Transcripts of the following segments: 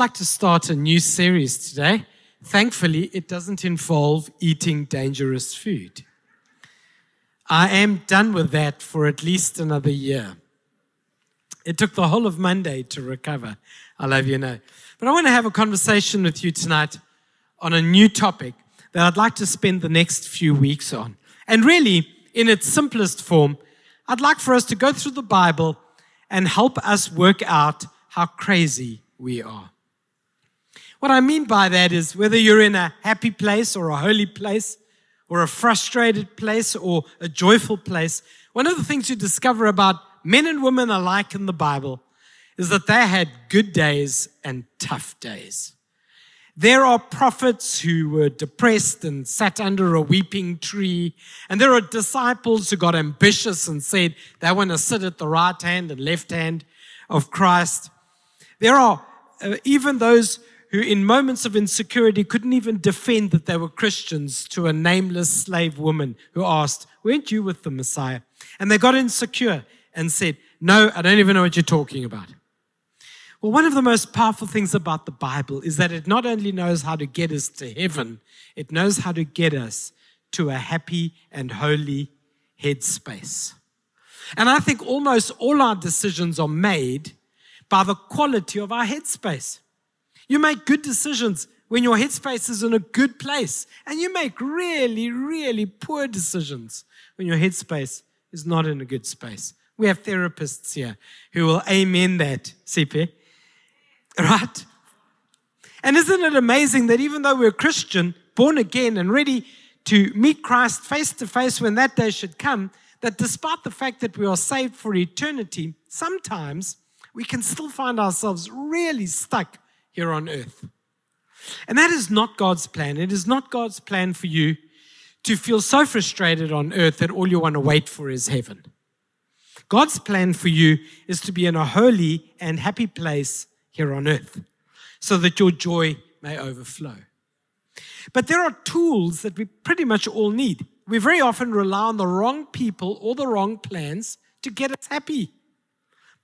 like to start a new series today. Thankfully, it doesn't involve eating dangerous food. I am done with that for at least another year. It took the whole of Monday to recover, I'll have you know. But I want to have a conversation with you tonight on a new topic that I'd like to spend the next few weeks on. And really, in its simplest form, I'd like for us to go through the Bible and help us work out how crazy we are. What I mean by that is whether you're in a happy place or a holy place, or a frustrated place or a joyful place, one of the things you discover about men and women alike in the Bible is that they had good days and tough days. There are prophets who were depressed and sat under a weeping tree. And there are disciples who got ambitious and said they want to sit at the right hand and left hand of Christ. There are uh, even those who, in moments of insecurity, couldn't even defend that they were Christians to a nameless slave woman who asked, Weren't you with the Messiah? And they got insecure and said, No, I don't even know what you're talking about. Well, one of the most powerful things about the Bible is that it not only knows how to get us to heaven, it knows how to get us to a happy and holy headspace. And I think almost all our decisions are made by the quality of our headspace. You make good decisions when your headspace is in a good place, and you make really, really poor decisions when your headspace is not in a good space. We have therapists here who will amen that, CP. Right? And isn't it amazing that even though we're Christian, born again, and ready to meet Christ face to face when that day should come, that despite the fact that we are saved for eternity, sometimes we can still find ourselves really stuck here on earth. And that is not God's plan. It is not God's plan for you to feel so frustrated on earth that all you want to wait for is heaven. God's plan for you is to be in a holy and happy place here on earth so that your joy may overflow. But there are tools that we pretty much all need. We very often rely on the wrong people or the wrong plans to get us happy.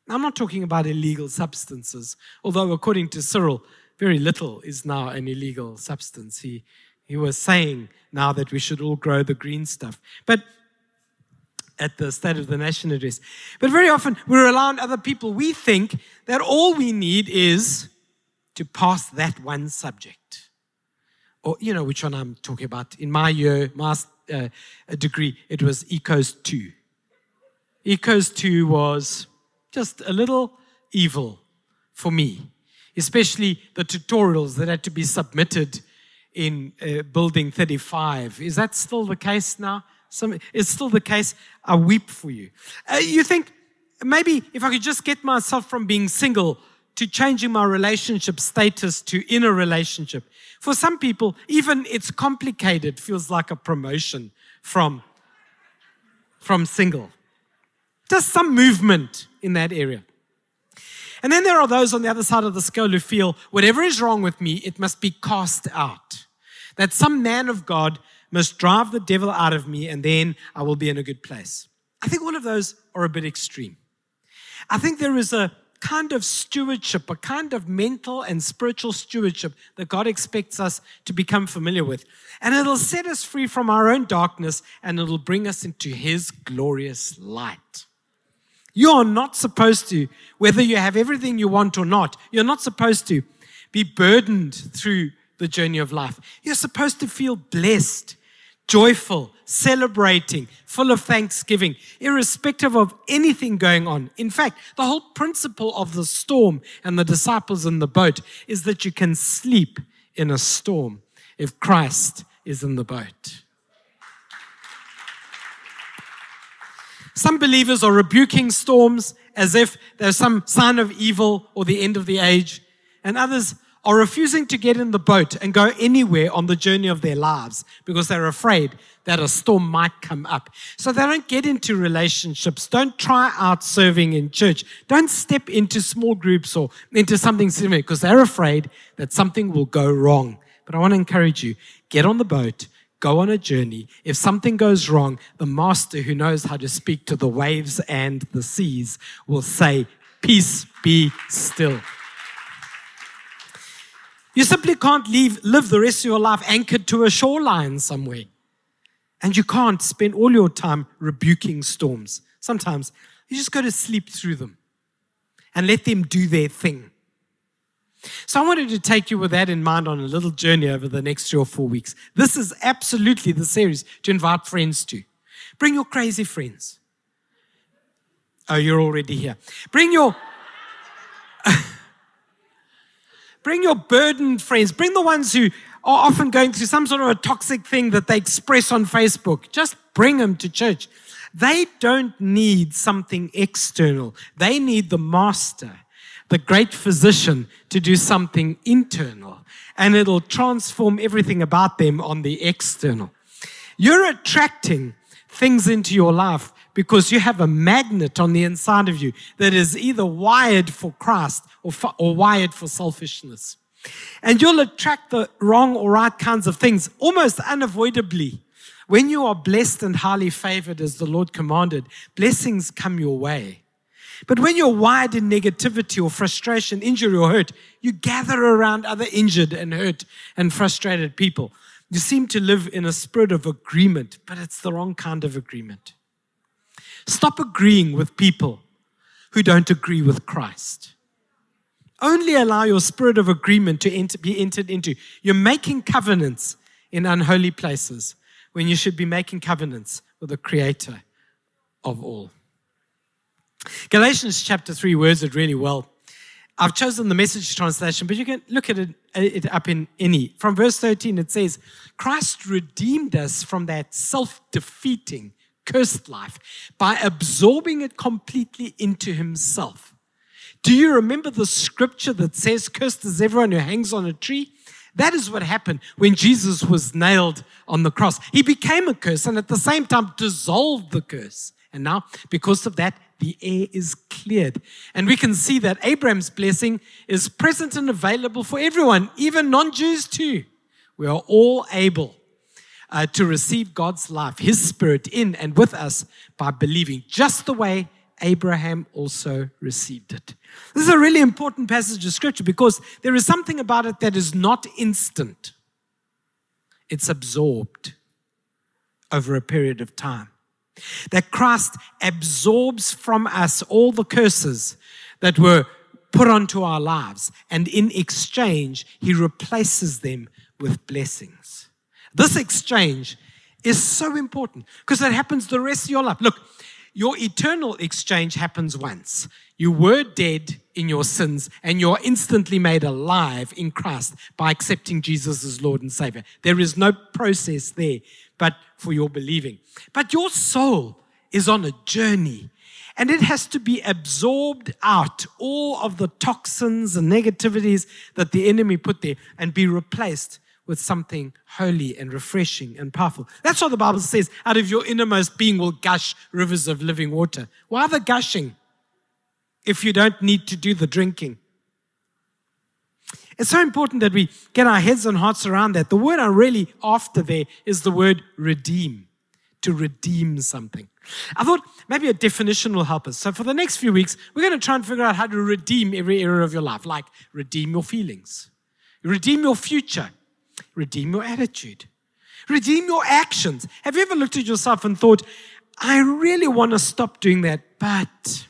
I'm not talking about illegal substances, although according to Cyril, very little is now an illegal substance. He, he was saying now that we should all grow the green stuff. But at the State of the Nation address. But very often we rely on other people. We think that all we need is to pass that one subject. Or, you know, which one I'm talking about. In my year, my uh, degree, it was ECOS 2. ECOS 2 was just a little evil for me, especially the tutorials that had to be submitted in uh, Building 35. Is that still the case now? Some, it's still the case. I weep for you. Uh, you think maybe if I could just get myself from being single to changing my relationship status to in a relationship. For some people, even it's complicated feels like a promotion from, from single. Just some movement in that area. And then there are those on the other side of the scale who feel whatever is wrong with me, it must be cast out. That some man of God must drive the devil out of me and then I will be in a good place. I think all of those are a bit extreme. I think there is a kind of stewardship, a kind of mental and spiritual stewardship that God expects us to become familiar with. And it'll set us free from our own darkness and it'll bring us into His glorious light. You are not supposed to, whether you have everything you want or not, you're not supposed to be burdened through the journey of life. You're supposed to feel blessed, joyful, celebrating, full of thanksgiving, irrespective of anything going on. In fact, the whole principle of the storm and the disciples in the boat is that you can sleep in a storm if Christ is in the boat. Some believers are rebuking storms as if there's some sign of evil or the end of the age, and others are refusing to get in the boat and go anywhere on the journey of their lives because they're afraid that a storm might come up. So they don't get into relationships. Don't try out serving in church. Don't step into small groups or into something similar because they're afraid that something will go wrong. But I want to encourage you get on the boat, go on a journey. If something goes wrong, the master who knows how to speak to the waves and the seas will say, Peace be still. You simply can't leave, live the rest of your life anchored to a shoreline somewhere. And you can't spend all your time rebuking storms. Sometimes you just go to sleep through them and let them do their thing. So I wanted to take you with that in mind on a little journey over the next three or four weeks. This is absolutely the series to invite friends to. Bring your crazy friends. Oh, you're already here. Bring your Bring your burdened friends. Bring the ones who are often going through some sort of a toxic thing that they express on Facebook. Just bring them to church. They don't need something external. They need the master, the great physician to do something internal and it'll transform everything about them on the external. You're attracting things into your life because you have a magnet on the inside of you that is either wired for Christ or, or wired for selfishness. And you'll attract the wrong or right kinds of things almost unavoidably. When you are blessed and highly favored as the Lord commanded, blessings come your way. But when you're wired in negativity or frustration, injury or hurt, you gather around other injured and hurt and frustrated people. You seem to live in a spirit of agreement, but it's the wrong kind of agreement. Stop agreeing with people who don't agree with Christ. Only allow your spirit of agreement to enter, be entered into. You're making covenants in unholy places when you should be making covenants with the Creator of all. Galatians chapter 3 words it really well. I've chosen the message translation, but you can look at it, uh, it, up in any. From verse 13, it says, Christ redeemed us from that self defeating cursed life by absorbing it completely into himself. Do you remember the scripture that says, Cursed is everyone who hangs on a tree? That is what happened when Jesus was nailed on the cross. He became a curse and at the same time dissolved the curse. And now, because of that, the air is cleared. And we can see that Abraham's blessing is present and available for everyone, even non Jews too. We are all able uh, to receive God's life, His Spirit in and with us by believing, just the way Abraham also received it. This is a really important passage of Scripture because there is something about it that is not instant, it's absorbed over a period of time. That Christ absorbs from us all the curses that were put onto our lives, and in exchange, He replaces them with blessings. This exchange is so important because it happens the rest of your life. Look, your eternal exchange happens once. You were dead in your sins and you're instantly made alive in Christ by accepting Jesus as Lord and Savior. There is no process there but for your believing. But your soul is on a journey and it has to be absorbed out, all of the toxins and negativities that the enemy put there, and be replaced with something holy and refreshing and powerful. That's what the Bible says. Out of your innermost being will gush rivers of living water. Why they gushing if you don't need to do the drinking? It's so important that we get our heads and hearts around that. The word I'm really after there is the word redeem, to redeem something. I thought maybe a definition will help us. So for the next few weeks, we're going to try and figure out how to redeem every area of your life, like redeem your feelings, redeem your future, Redeem your attitude. Redeem your actions. Have you ever looked at yourself and thought, I really want to stop doing that, but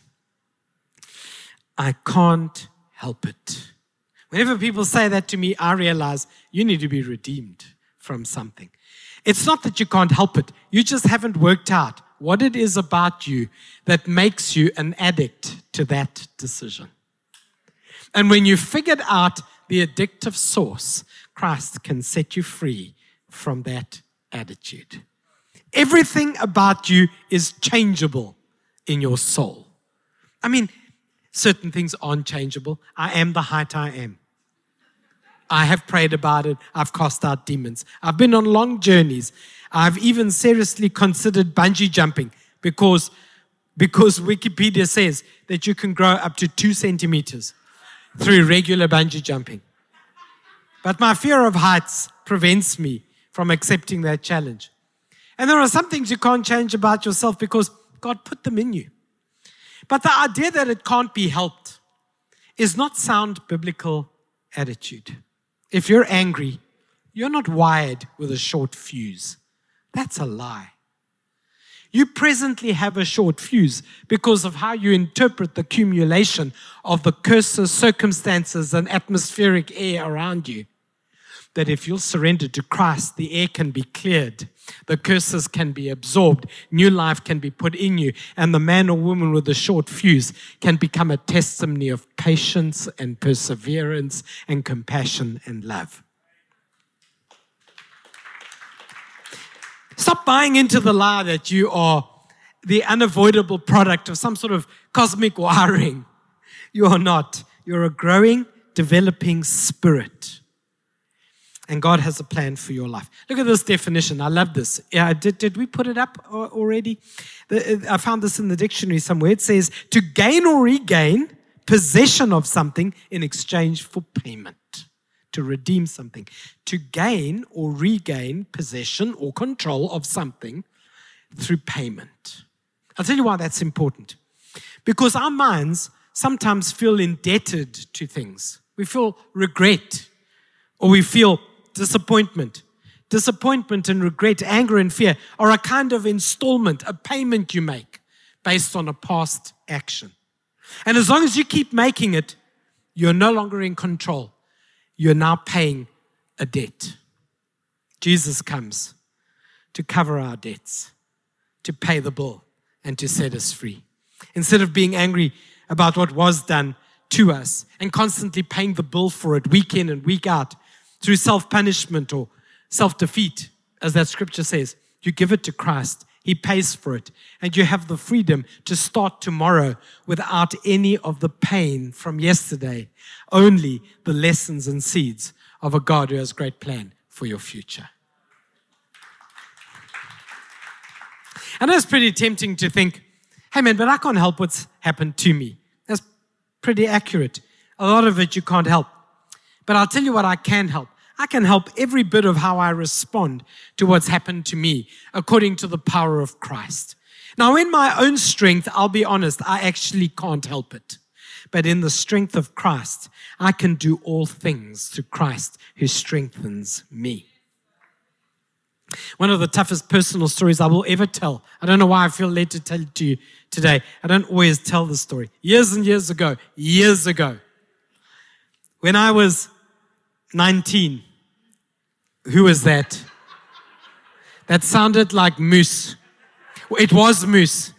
I can't help it? Whenever people say that to me, I realize you need to be redeemed from something. It's not that you can't help it, you just haven't worked out what it is about you that makes you an addict to that decision. And when you figured out the addictive source, Christ can set you free from that attitude. Everything about you is changeable in your soul. I mean, certain things aren't changeable. I am the height I am. I have prayed about it. I've cast out demons. I've been on long journeys. I've even seriously considered bungee jumping because, because Wikipedia says that you can grow up to two centimeters through regular bungee jumping. But my fear of heights prevents me from accepting that challenge. And there are some things you can't change about yourself because God put them in you. But the idea that it can't be helped is not sound biblical attitude. If you're angry, you're not wired with a short fuse. That's a lie. You presently have a short fuse because of how you interpret the accumulation of the curses, circumstances, and atmospheric air around you. That if you'll surrender to Christ, the air can be cleared, the curses can be absorbed, new life can be put in you, and the man or woman with the short fuse can become a testimony of patience and perseverance and compassion and love. Stop buying into the lie that you are the unavoidable product of some sort of cosmic wiring. You are not. You're a growing, developing spirit. And God has a plan for your life. Look at this definition. I love this. Yeah, did, did we put it up already? I found this in the dictionary somewhere. It says to gain or regain possession of something in exchange for payment to redeem something, to gain or regain possession or control of something through payment. I'll tell you why that's important. Because our minds sometimes feel indebted to things. We feel regret or we feel disappointment. Disappointment and regret, anger and fear are a kind of installment, a payment you make based on a past action. And as long as you keep making it, you're no longer in control you're now paying a debt. Jesus comes to cover our debts, to pay the bill, and to set us free. Instead of being angry about what was done to us and constantly paying the bill for it week in and week out through self punishment or self defeat, as that scripture says, you give it to Christ. He pays for it. And you have the freedom to start tomorrow without any of the pain from yesterday, only the lessons and seeds of a God who has great plan for your future. And it's pretty tempting to think, hey man, but I can't help what's happened to me. That's pretty accurate. A lot of it you can't help. But I'll tell you what I can help. I can help every bit of how I respond to what's happened to me according to the power of Christ. Now, in my own strength, I'll be honest, I actually can't help it. But in the strength of Christ, I can do all things through Christ who strengthens me. One of the toughest personal stories I will ever tell. I don't know why I feel led to tell it to you today. I don't always tell the story. Years and years ago, years ago, when I was 19, who was that? That sounded like moose. It was moose.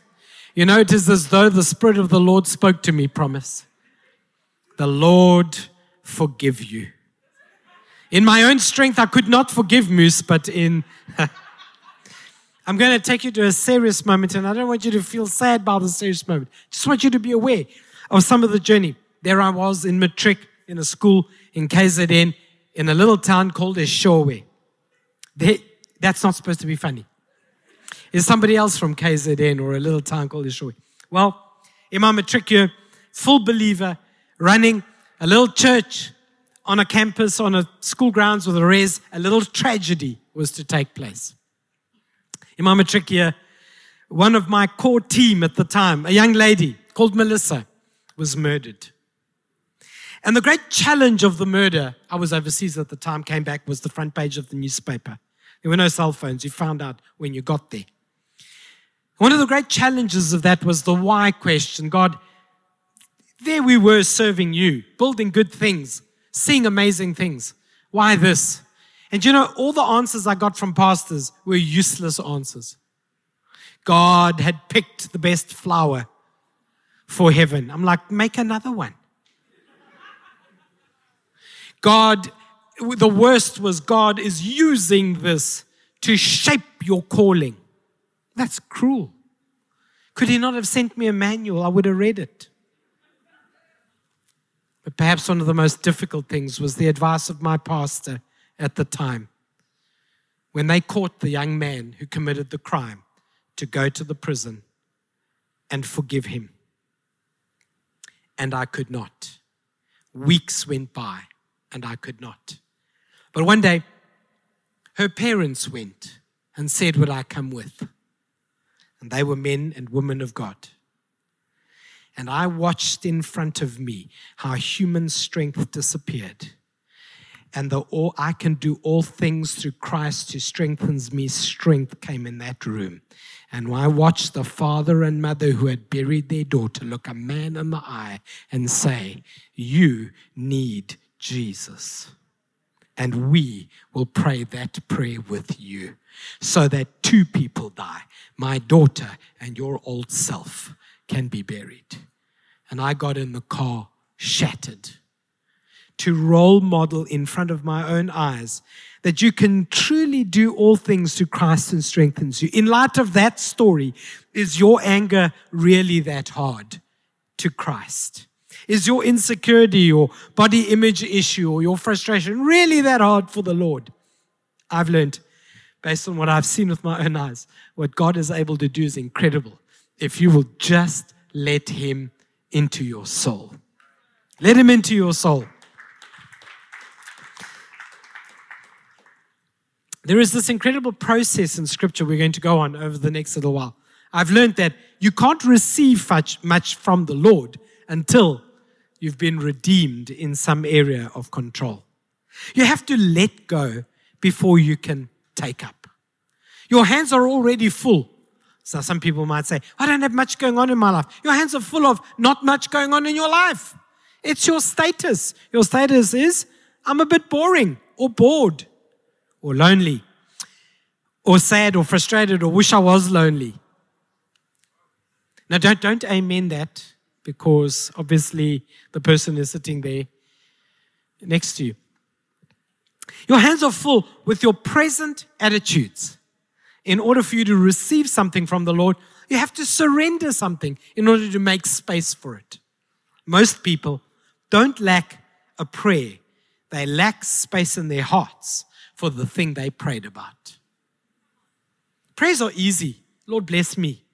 You know, it is as though the Spirit of the Lord spoke to me, promise. The Lord forgive you. In my own strength, I could not forgive Moose, but in. I'm going to take you to a serious moment, and I don't want you to feel sad about the serious moment. Just want you to be aware of some of the journey. There I was in matric in a school in KZN in a little town called Eshowe. They, that's not supposed to be funny. Is somebody else from KZN or a little town called Eshowe? Well, Imam Matrikia, full believer, running a little church on a campus, on a school grounds with a res, a little tragedy was to take place. Imam Matrikia, one of my core team at the time, a young lady called Melissa, was murdered. And the great challenge of the murder, I was overseas at the time, came back, was the front page of the newspaper. There were no cell phones. You found out when you got there. One of the great challenges of that was the why question. God, there we were serving you, building good things, seeing amazing things. Why this? And you know, all the answers I got from pastors were useless answers. God had picked the best flower for heaven. I'm like, make another one. God, the worst was God is using this to shape your calling. That's cruel. Could He not have sent me a manual? I would have read it. But perhaps one of the most difficult things was the advice of my pastor at the time. When they caught the young man who committed the crime, to go to the prison and forgive him. And I could not. Weeks went by and I could not. But one day, her parents went and said, Would I come with? And they were men and women of God. And I watched in front of me how human strength disappeared and the all, I can do all things through Christ who strengthens me, strength came in that room. And I watched the father and mother who had buried their daughter look a man in the eye and say, You need Jesus. And we will pray that prayer with you so that two people die my daughter and your old self can be buried. And I got in the car shattered to role model in front of my own eyes that you can truly do all things through Christ and strengthens you. In light of that story, is your anger really that hard to Christ? Is your insecurity or body image issue or your frustration really that hard for the Lord? I've learned, based on what I've seen with my own eyes, what God is able to do is incredible if you will just let Him into your soul. Let Him into your soul. There is this incredible process in Scripture we're going to go on over the next little while. I've learned that you can't receive much, much from the Lord until you've been redeemed in some area of control. You have to let go before you can take up. Your hands are already full. So some people might say, I don't have much going on in my life. Your hands are full of not much going on in your life. It's your status. Your status is, I'm a bit boring or bored or lonely or sad or frustrated or wish I was lonely. Now, don't, don't amen that because obviously the person is sitting there next to you. Your hands are full with your present attitudes. In order for you to receive something from the Lord, you have to surrender something in order to make space for it. Most people don't lack a prayer, they lack space in their hearts for the thing they prayed about. Prayers are easy. Lord, bless me.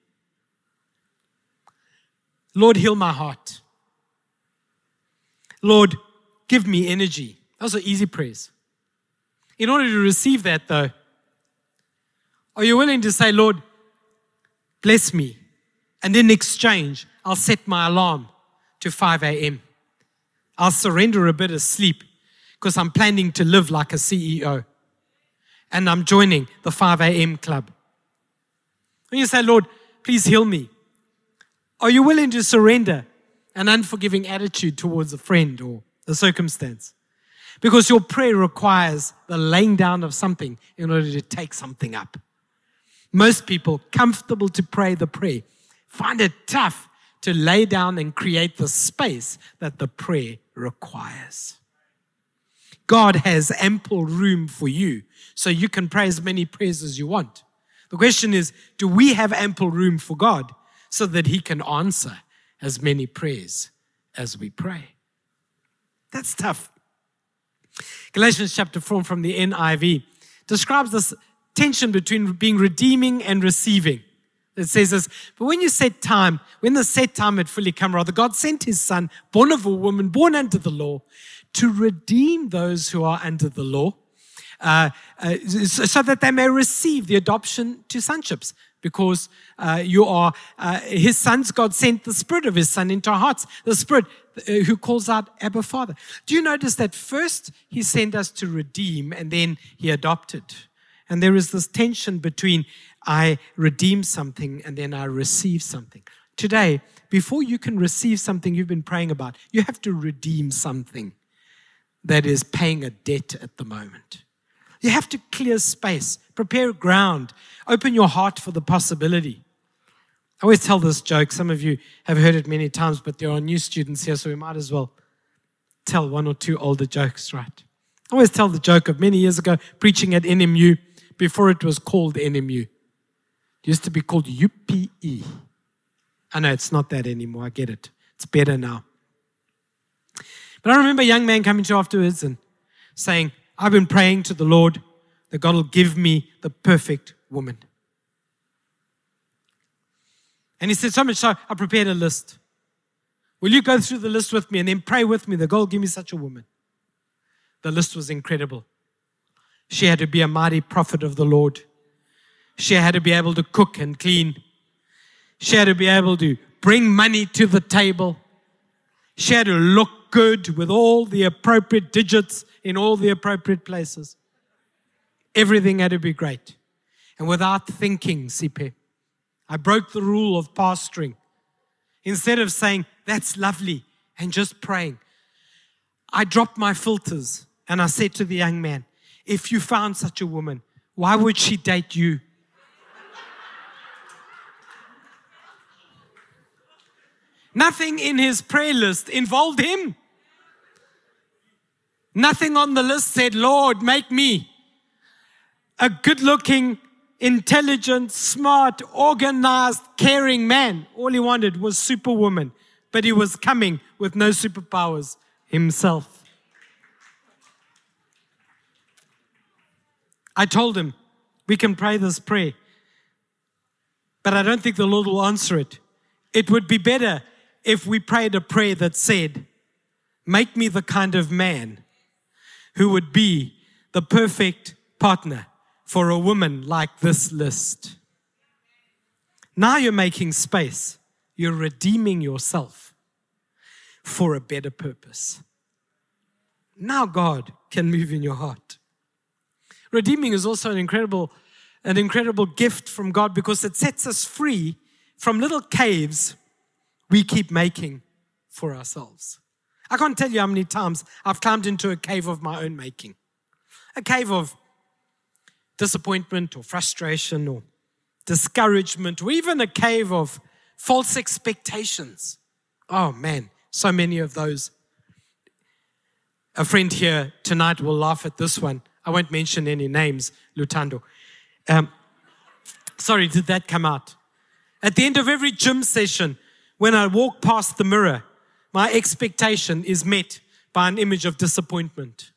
Lord, heal my heart. Lord, give me energy. Those are easy prayers. In order to receive that, though, are you willing to say, Lord, bless me? And in exchange, I'll set my alarm to 5 a.m. I'll surrender a bit of sleep because I'm planning to live like a CEO and I'm joining the 5 a.m. club. When you say, Lord, please heal me, are you willing to surrender an unforgiving attitude towards a friend or a circumstance? Because your prayer requires the laying down of something in order to take something up. Most people, comfortable to pray the prayer, find it tough to lay down and create the space that the prayer requires. God has ample room for you so you can pray as many prayers as you want. The question is do we have ample room for God so that He can answer as many prayers as we pray? That's tough. Galatians chapter 4 from the NIV describes this tension between being redeeming and receiving. It says this, but when you set time, when the set time had fully come, rather, God sent his son, born of a woman, born under the law, to redeem those who are under the law, uh, uh, so that they may receive the adoption to sonships. Because uh, you are uh, his sons, God sent the spirit of his son into our hearts, the spirit uh, who calls out Abba Father. Do you notice that first he sent us to redeem and then he adopted? And there is this tension between I redeem something and then I receive something. Today, before you can receive something you've been praying about, you have to redeem something that is paying a debt at the moment. You have to clear space, prepare ground, open your heart for the possibility. I always tell this joke. Some of you have heard it many times, but there are new students here, so we might as well tell one or two older jokes, right? I always tell the joke of many years ago preaching at NMU before it was called NMU. It used to be called UPE. I know it's not that anymore. I get it. It's better now. But I remember a young man coming to afterwards and saying, I've been praying to the Lord that God will give me the perfect woman. And he said, So much so, I prepared a list. Will you go through the list with me and then pray with me that God will give me such a woman? The list was incredible. She had to be a mighty prophet of the Lord. She had to be able to cook and clean. She had to be able to bring money to the table. She had to look good with all the appropriate digits in all the appropriate places. Everything had to be great. And without thinking, Sipe, I broke the rule of pastoring. Instead of saying, that's lovely, and just praying, I dropped my filters and I said to the young man, if you found such a woman, why would she date you? Nothing in his prayer list involved him. Nothing on the list said, Lord, make me a good looking, intelligent, smart, organized, caring man. All he wanted was superwoman, but he was coming with no superpowers himself. I told him, we can pray this prayer, but I don't think the Lord will answer it. It would be better if we prayed a prayer that said, Make me the kind of man who would be the perfect partner for a woman like this list. Now you're making space, you're redeeming yourself for a better purpose. Now God can move in your heart. Redeeming is also an incredible, an incredible gift from God because it sets us free from little caves we keep making for ourselves. I can't tell you how many times I've climbed into a cave of my own making, a cave of disappointment or frustration or discouragement, or even a cave of false expectations. Oh man, so many of those. A friend here tonight will laugh at this one. I won't mention any names, Lutando. Um, sorry, did that come out? At the end of every gym session, when I walk past the mirror, my expectation is met by an image of disappointment.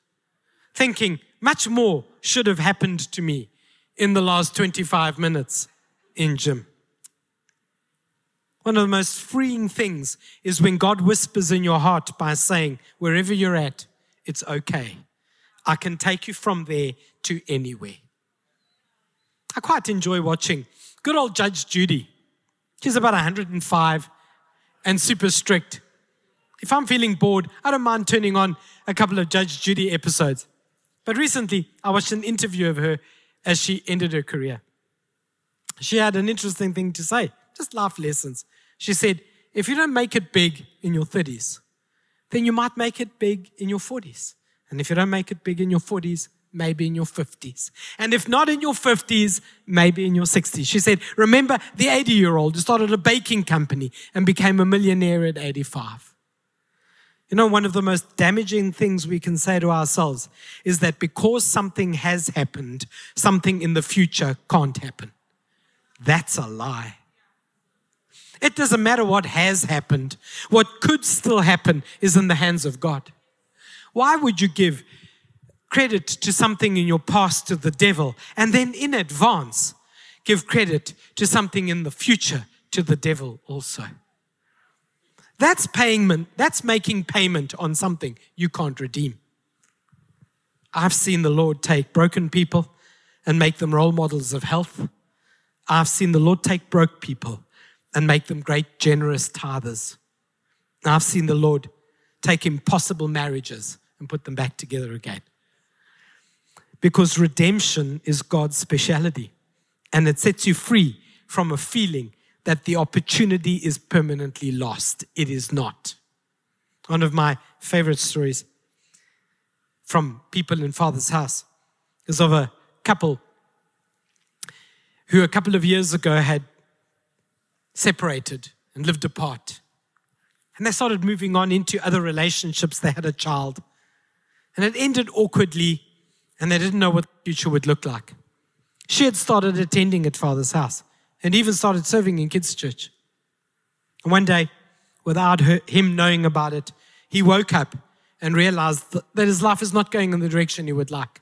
Thinking much more should have happened to me in the last 25 minutes in gym. One of the most freeing things is when God whispers in your heart by saying, wherever you're at, it's okay. I can take you from there to anywhere. I quite enjoy watching good old Judge Judy. She's about 105 and super strict. If I'm feeling bored, I don't mind turning on a couple of Judge Judy episodes. But recently, I watched an interview of her as she ended her career. She had an interesting thing to say, just life lessons. She said, If you don't make it big in your 30s, then you might make it big in your 40s. And if you don't make it big in your 40s, maybe in your 50s. And if not in your 50s, maybe in your 60s. She said, Remember the 80 year old who started a baking company and became a millionaire at 85. You know, one of the most damaging things we can say to ourselves is that because something has happened, something in the future can't happen. That's a lie. It doesn't matter what has happened. What could still happen is in the hands of God. Why would you give credit to something in your past to the devil and then in advance give credit to something in the future to the devil also? That's payment, that's making payment on something you can't redeem. I've seen the Lord take broken people and make them role models of health. I've seen the Lord take broke people and make them great, generous tithers. I've seen the Lord take impossible marriages and put them back together again. Because redemption is God's speciality and it sets you free from a feeling that the opportunity is permanently lost. It is not. One of my favorite stories from people in Father's house is of a couple who a couple of years ago had separated and lived apart. And they started moving on into other relationships. They had a child. And it ended awkwardly, and they didn't know what the future would look like. She had started attending at Father's house and even started serving in kids' church. And one day, without her, him knowing about it, he woke up and realized that his life is not going in the direction he would like.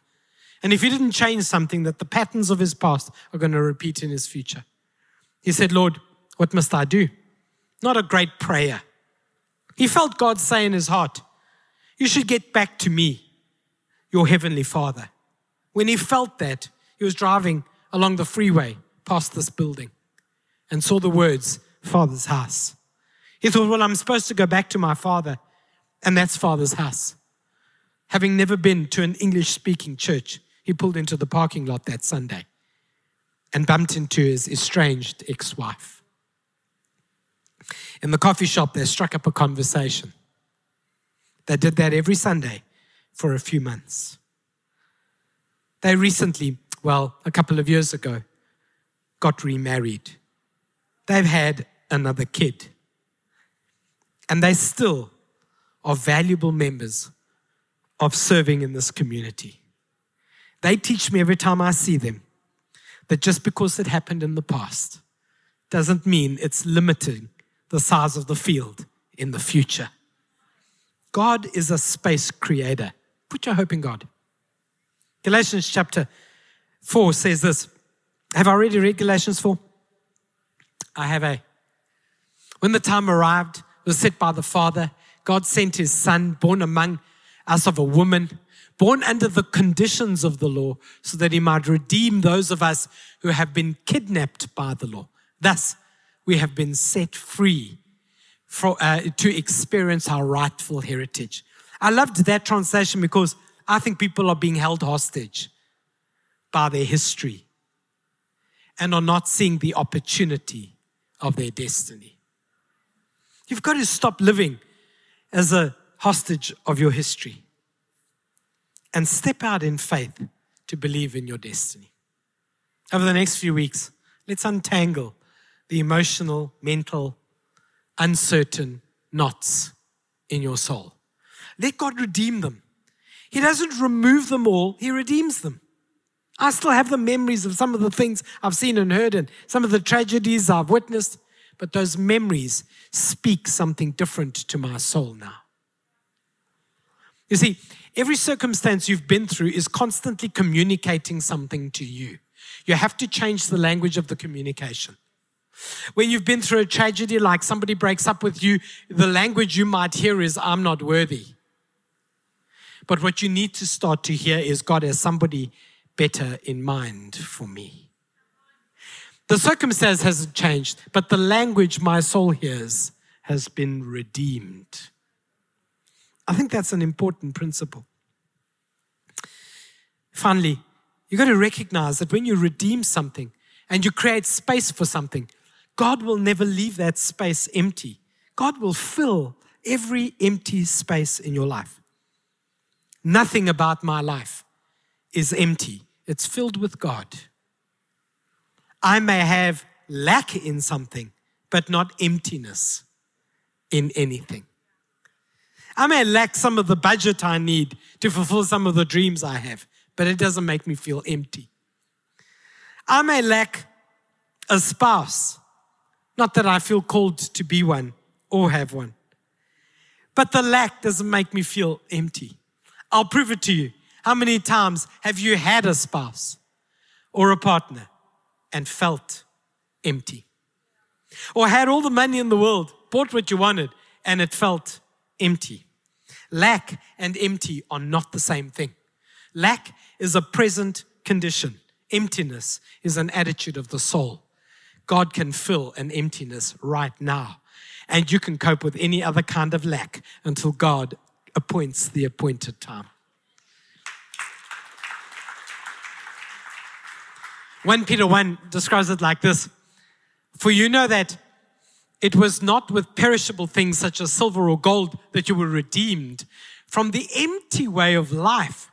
And if he didn't change something, that the patterns of his past are going to repeat in his future. He said, Lord, what must I do? Not a great prayer. He felt God say in his heart, You should get back to me, your heavenly Father. When he felt that, he was driving along the freeway past this building and saw the words, Father's house. He thought, well, I'm supposed to go back to my father And that's Father's house. Having never been to an English speaking church, he pulled into the parking lot that Sunday and bumped into his estranged ex wife. In the coffee shop, they struck up a conversation. They did that every Sunday for a few months. They recently, well, a couple of years ago, got remarried. They've had another kid. And they still are valuable members of serving in this community. They teach me every time I see them that just because it happened in the past doesn't mean it's limiting the size of the field in the future. God is a space creator. Put your hope in God. Galatians chapter 4 says this. Have I already read Galatians 4? I have a. When the time arrived, was set by the Father, God sent his Son, born among us of a woman, born under the conditions of the law, so that he might redeem those of us who have been kidnapped by the law. Thus, we have been set free for, uh, to experience our rightful heritage. I loved that translation because I think people are being held hostage by their history and are not seeing the opportunity of their destiny. You've got to stop living as a hostage of your history and step out in faith to believe in your destiny. Over the next few weeks, let's untangle the emotional, mental, uncertain knots in your soul. Let God redeem them. He doesn't remove them all, He redeems them. I still have the memories of some of the things I've seen and heard and some of the tragedies I've witnessed, but those memories speak something different to my soul now. You see, every circumstance you've been through is constantly communicating something to you. You have to change the language of the communication. When you've been through a tragedy, like somebody breaks up with you, the language you might hear is, I'm not worthy. But what you need to start to hear is, God has somebody better in mind for me. The circumstance hasn't changed, but the language my soul hears has been redeemed. I think that's an important principle. Finally, you've got to recognize that when you redeem something and you create space for something, God will never leave that space empty. God will fill every empty space in your life. Nothing about my life is empty, it's filled with God. I may have lack in something, but not emptiness in anything. I may lack some of the budget I need to fulfill some of the dreams I have, but it doesn't make me feel empty. I may lack a spouse, not that I feel called to be one or have one, but the lack doesn't make me feel empty. I'll prove it to you. How many times have you had a spouse or a partner and felt empty? Or had all the money in the world, bought what you wanted, and it felt empty. Lack and empty are not the same thing. Lack is a present condition, emptiness is an attitude of the soul. God can fill an emptiness right now. And you can cope with any other kind of lack until God appoints the appointed time. 1 Peter 1 describes it like this For you know that it was not with perishable things such as silver or gold that you were redeemed from the empty way of life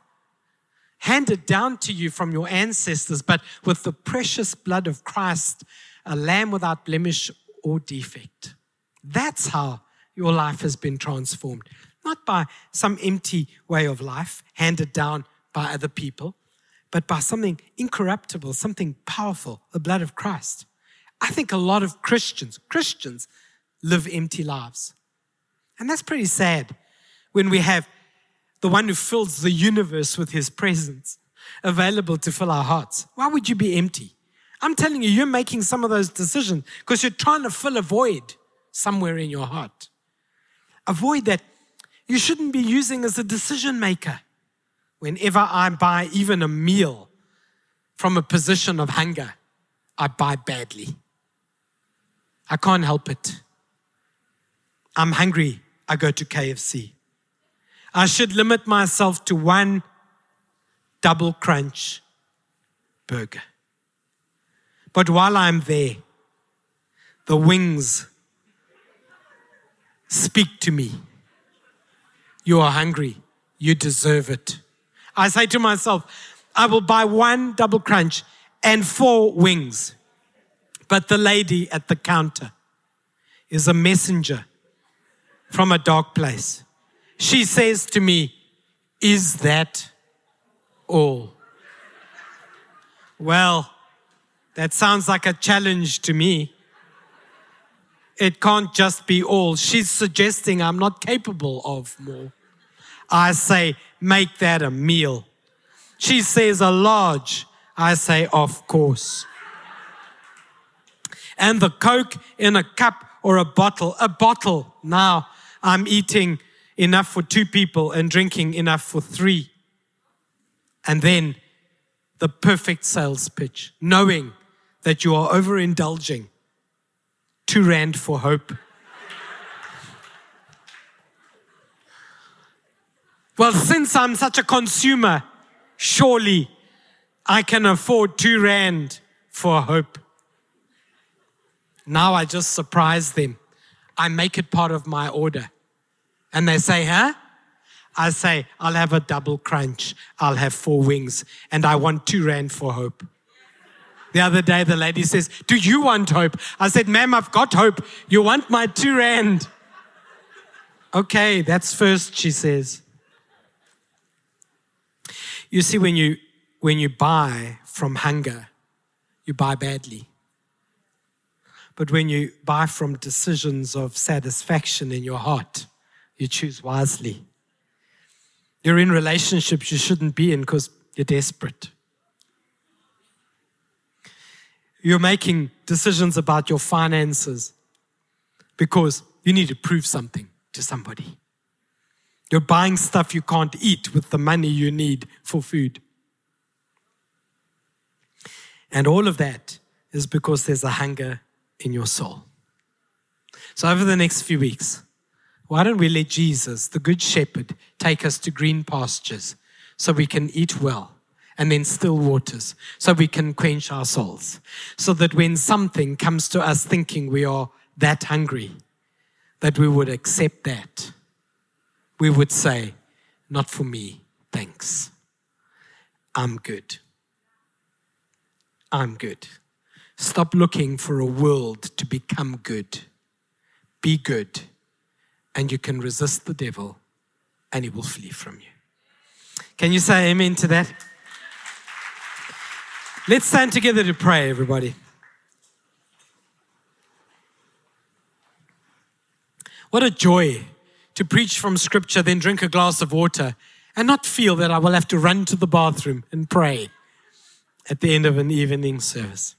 handed down to you from your ancestors, but with the precious blood of Christ, a lamb without blemish or defect. That's how your life has been transformed. Not by some empty way of life handed down by other people, but by something incorruptible, something powerful, the blood of Christ. I think a lot of Christians, Christians, live empty lives. And that's pretty sad when we have the one who fills the universe with his presence available to fill our hearts. Why would you be empty? I'm telling you, you're making some of those decisions because you're trying to fill a void somewhere in your heart. A void that you shouldn't be using as a decision maker. Whenever I buy even a meal from a position of hunger, I buy badly. I can't help it. I'm hungry, I go to KFC. I should limit myself to one double crunch burger. But while I'm there, the wings speak to me. You are hungry. You deserve it. I say to myself, I will buy one double crunch and four wings. But the lady at the counter is a messenger from a dark place. She says to me, Is that all? Well, that sounds like a challenge to me. It can't just be all. She's suggesting I'm not capable of more. I say, make that a meal. She says a large. I say, of course. And the Coke in a cup or a bottle, a bottle. Now I'm eating enough for two people and drinking enough for three. And then the perfect sales pitch, knowing that you are overindulging. Two Rand for hope. Well, since I'm such a consumer, surely I can afford two Rand for hope. Now I just surprise them. I make it part of my order. And they say, huh? I say, I'll have a double crunch. I'll have four wings. And I want two Rand for hope. The other day, the lady says, Do you want hope? I said, Ma'am, I've got hope. You want my two Rand? Okay, that's first, she says. You see, when you, when you buy from hunger, you buy badly. But when you buy from decisions of satisfaction in your heart, you choose wisely. You're in relationships you shouldn't be in because you're desperate. You're making decisions about your finances because you need to prove something to somebody. You're buying stuff you can't eat with the money you need for food. And all of that is because there's a hunger in your soul. So, over the next few weeks, why don't we let Jesus, the Good Shepherd, take us to green pastures so we can eat well and then still waters so we can quench our souls. So that when something comes to us thinking we are that hungry, that we would accept that. We would say, Not for me, thanks. I'm good. I'm good. Stop looking for a world to become good. Be good, and you can resist the devil, and he will flee from you. Can you say amen to that? Let's stand together to pray, everybody. What a joy to preach from scripture, then drink a glass of water, and not feel that I will have to run to the bathroom and pray at the end of an evening service.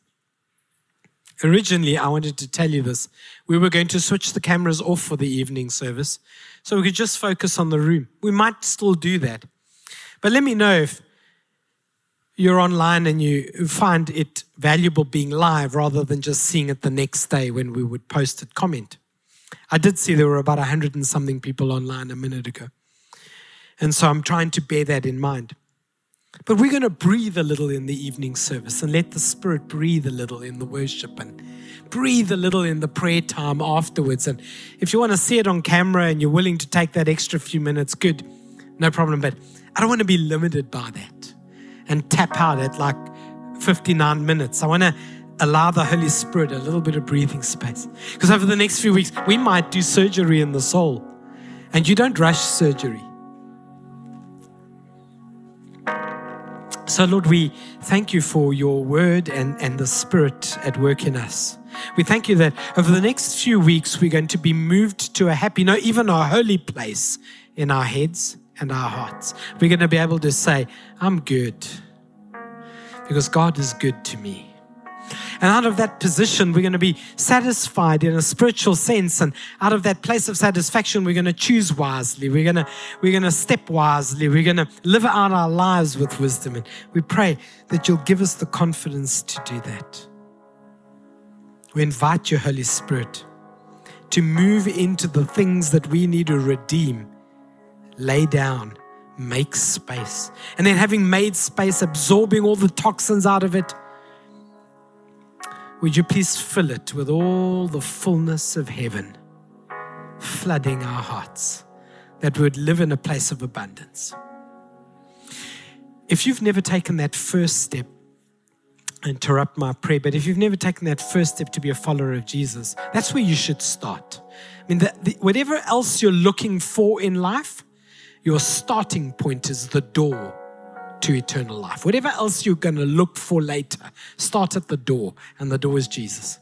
Originally, I wanted to tell you this. We were going to switch the cameras off for the evening service so we could just focus on the room. We might still do that. But let me know if you're online and you find it valuable being live rather than just seeing it the next day when we would post it, comment. I did see there were about a hundred and something people online a minute ago. And so I'm trying to bear that in mind. But we're going to breathe a little in the evening service and let the Spirit breathe a little in the worship and breathe a little in the prayer time afterwards. And if you want to see it on camera and you're willing to take that extra few minutes, good, no problem. But I don't want to be limited by that and tap out at like 59 minutes. I want to allow the Holy Spirit a little bit of breathing space. Because over the next few weeks, we might do surgery in the soul. And you don't rush surgery. So, Lord, we thank you for your word and, and the Spirit at work in us. We thank you that over the next few weeks, we're going to be moved to a happy, no, even a holy place in our heads and our hearts. We're going to be able to say, I'm good because God is good to me. And out of that position, we're going to be satisfied in a spiritual sense. And out of that place of satisfaction, we're going to choose wisely. We're going to, we're going to step wisely. We're going to live out our lives with wisdom. And we pray that you'll give us the confidence to do that. We invite your Holy Spirit to move into the things that we need to redeem lay down, make space. And then, having made space, absorbing all the toxins out of it, would you please fill it with all the fullness of heaven, flooding our hearts, that we would live in a place of abundance? If you've never taken that first step, interrupt my prayer, but if you've never taken that first step to be a follower of Jesus, that's where you should start. I mean, the, the, whatever else you're looking for in life, your starting point is the door to eternal life. Whatever else you're going to look for later, start at the door, and the door is Jesus.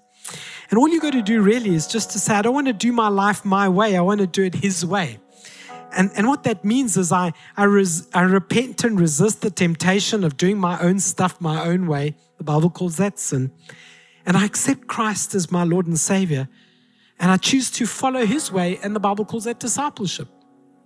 And all you got to do really is just to say, I don't want to do my life my way, I want to do it His way. And, and what that means is I, I, res, I repent and resist the temptation of doing my own stuff my own way. The Bible calls that sin. And I accept Christ as my Lord and Savior. And I choose to follow His way. And the Bible calls that discipleship.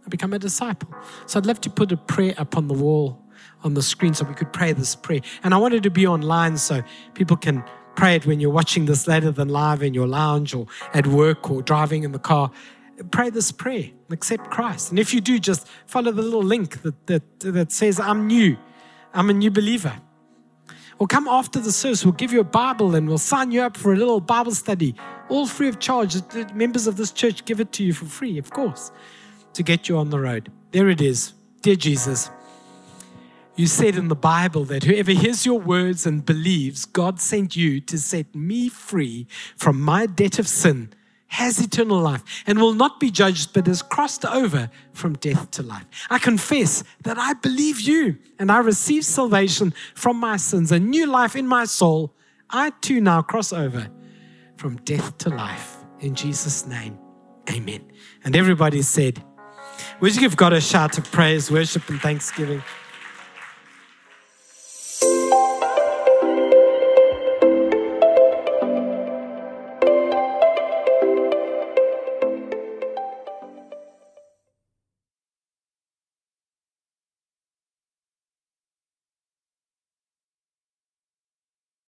I become a disciple. So I'd love to put a prayer up on the wall on the screen so we could pray this prayer. And I wanted to be online so people can pray it when you're watching this later than live in your lounge or at work or driving in the car. Pray this prayer, accept Christ. And if you do, just follow the little link that, that, that says, I'm new, I'm a new believer. Or come after the service, we'll give you a Bible and we'll sign you up for a little Bible study, all free of charge. The members of this church give it to you for free, of course, to get you on the road. There it is. Dear Jesus, you said in the Bible that whoever hears your words and believes God sent you to set me free from my debt of sin has eternal life and will not be judged, but has crossed over from death to life. I confess that I believe you and I receive salvation from my sins, a new life in my soul. I too now cross over from death to life. In Jesus' name, amen. And everybody said, Would you give God a shout of praise, worship, and thanksgiving?